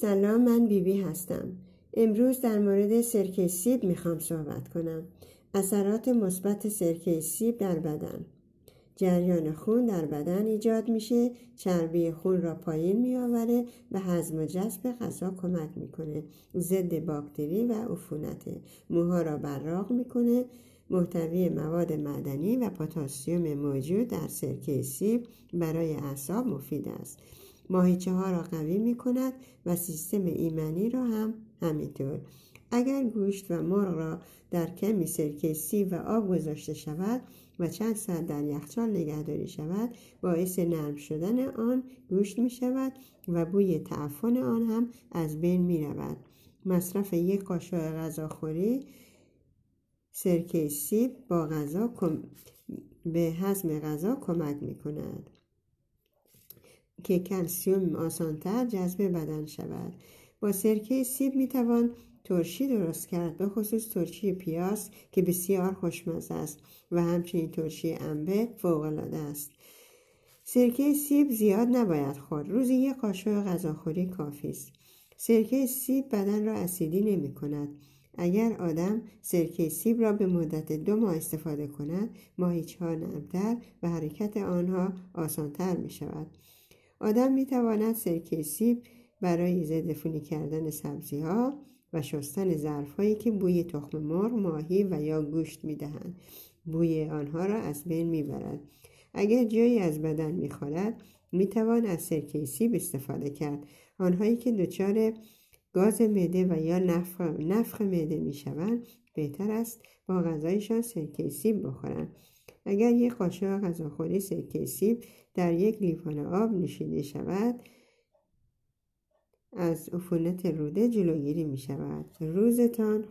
سلام من بیبی بی هستم. امروز در مورد سرکه سیب می‌خوام صحبت کنم. اثرات مثبت سرکه سیب در بدن. جریان خون در بدن ایجاد میشه. چربی خون را پایین میآوره و هضم و جذب غذا کمک می‌کنه. ضد باکتری و عفونت موها را براق می‌کنه. محتوی مواد معدنی و پتاسیم موجود در سرکه سیب برای اعصاب مفید است. ماهیچه ها را قوی می کند و سیستم ایمنی را هم همینطور. اگر گوشت و مرغ را در کمی سرکه سیب و آب گذاشته شود و چند ساعت در یخچال نگهداری شود باعث نرم شدن آن گوشت می شود و بوی تعفن آن هم از بین می رود مصرف یک قاشق غذاخوری سرکه سیب با غذا به هضم غذا کمک می کند که کلسیوم آسانتر جذب بدن شود. با سرکه سیب می توان ترشی درست کرد به خصوص ترشی پیاز که بسیار خوشمزه است و همچنین ترشی انبه فوقالعاده است. سرکه سیب زیاد نباید خورد. روزی یک قاشق غذاخوری کافی است. سرکه سیب بدن را اسیدی نمی کند اگر آدم سرکه سیب را به مدت دو ماه استفاده کند ماهیچه ها نرمتر و حرکت آنها آسانتر می شود آدم می تواند سرکه سیب برای ضد کردن سبزی ها و شستن ظرف هایی که بوی تخم مرغ، ماهی و یا گوشت می دهند. بوی آنها را از بین می برد. اگر جایی از بدن می خورد می توان از سرکه سیب استفاده کرد. آنهایی که دچار گاز معده و یا نفخ, نفخ معده می شوند بهتر است با غذایشان سرکه سیب بخورند. اگر یک قاشق غذاخوری سرکه سیب در یک لیوان آب نوشیده شود از عفونت روده جلوگیری می شود روزتان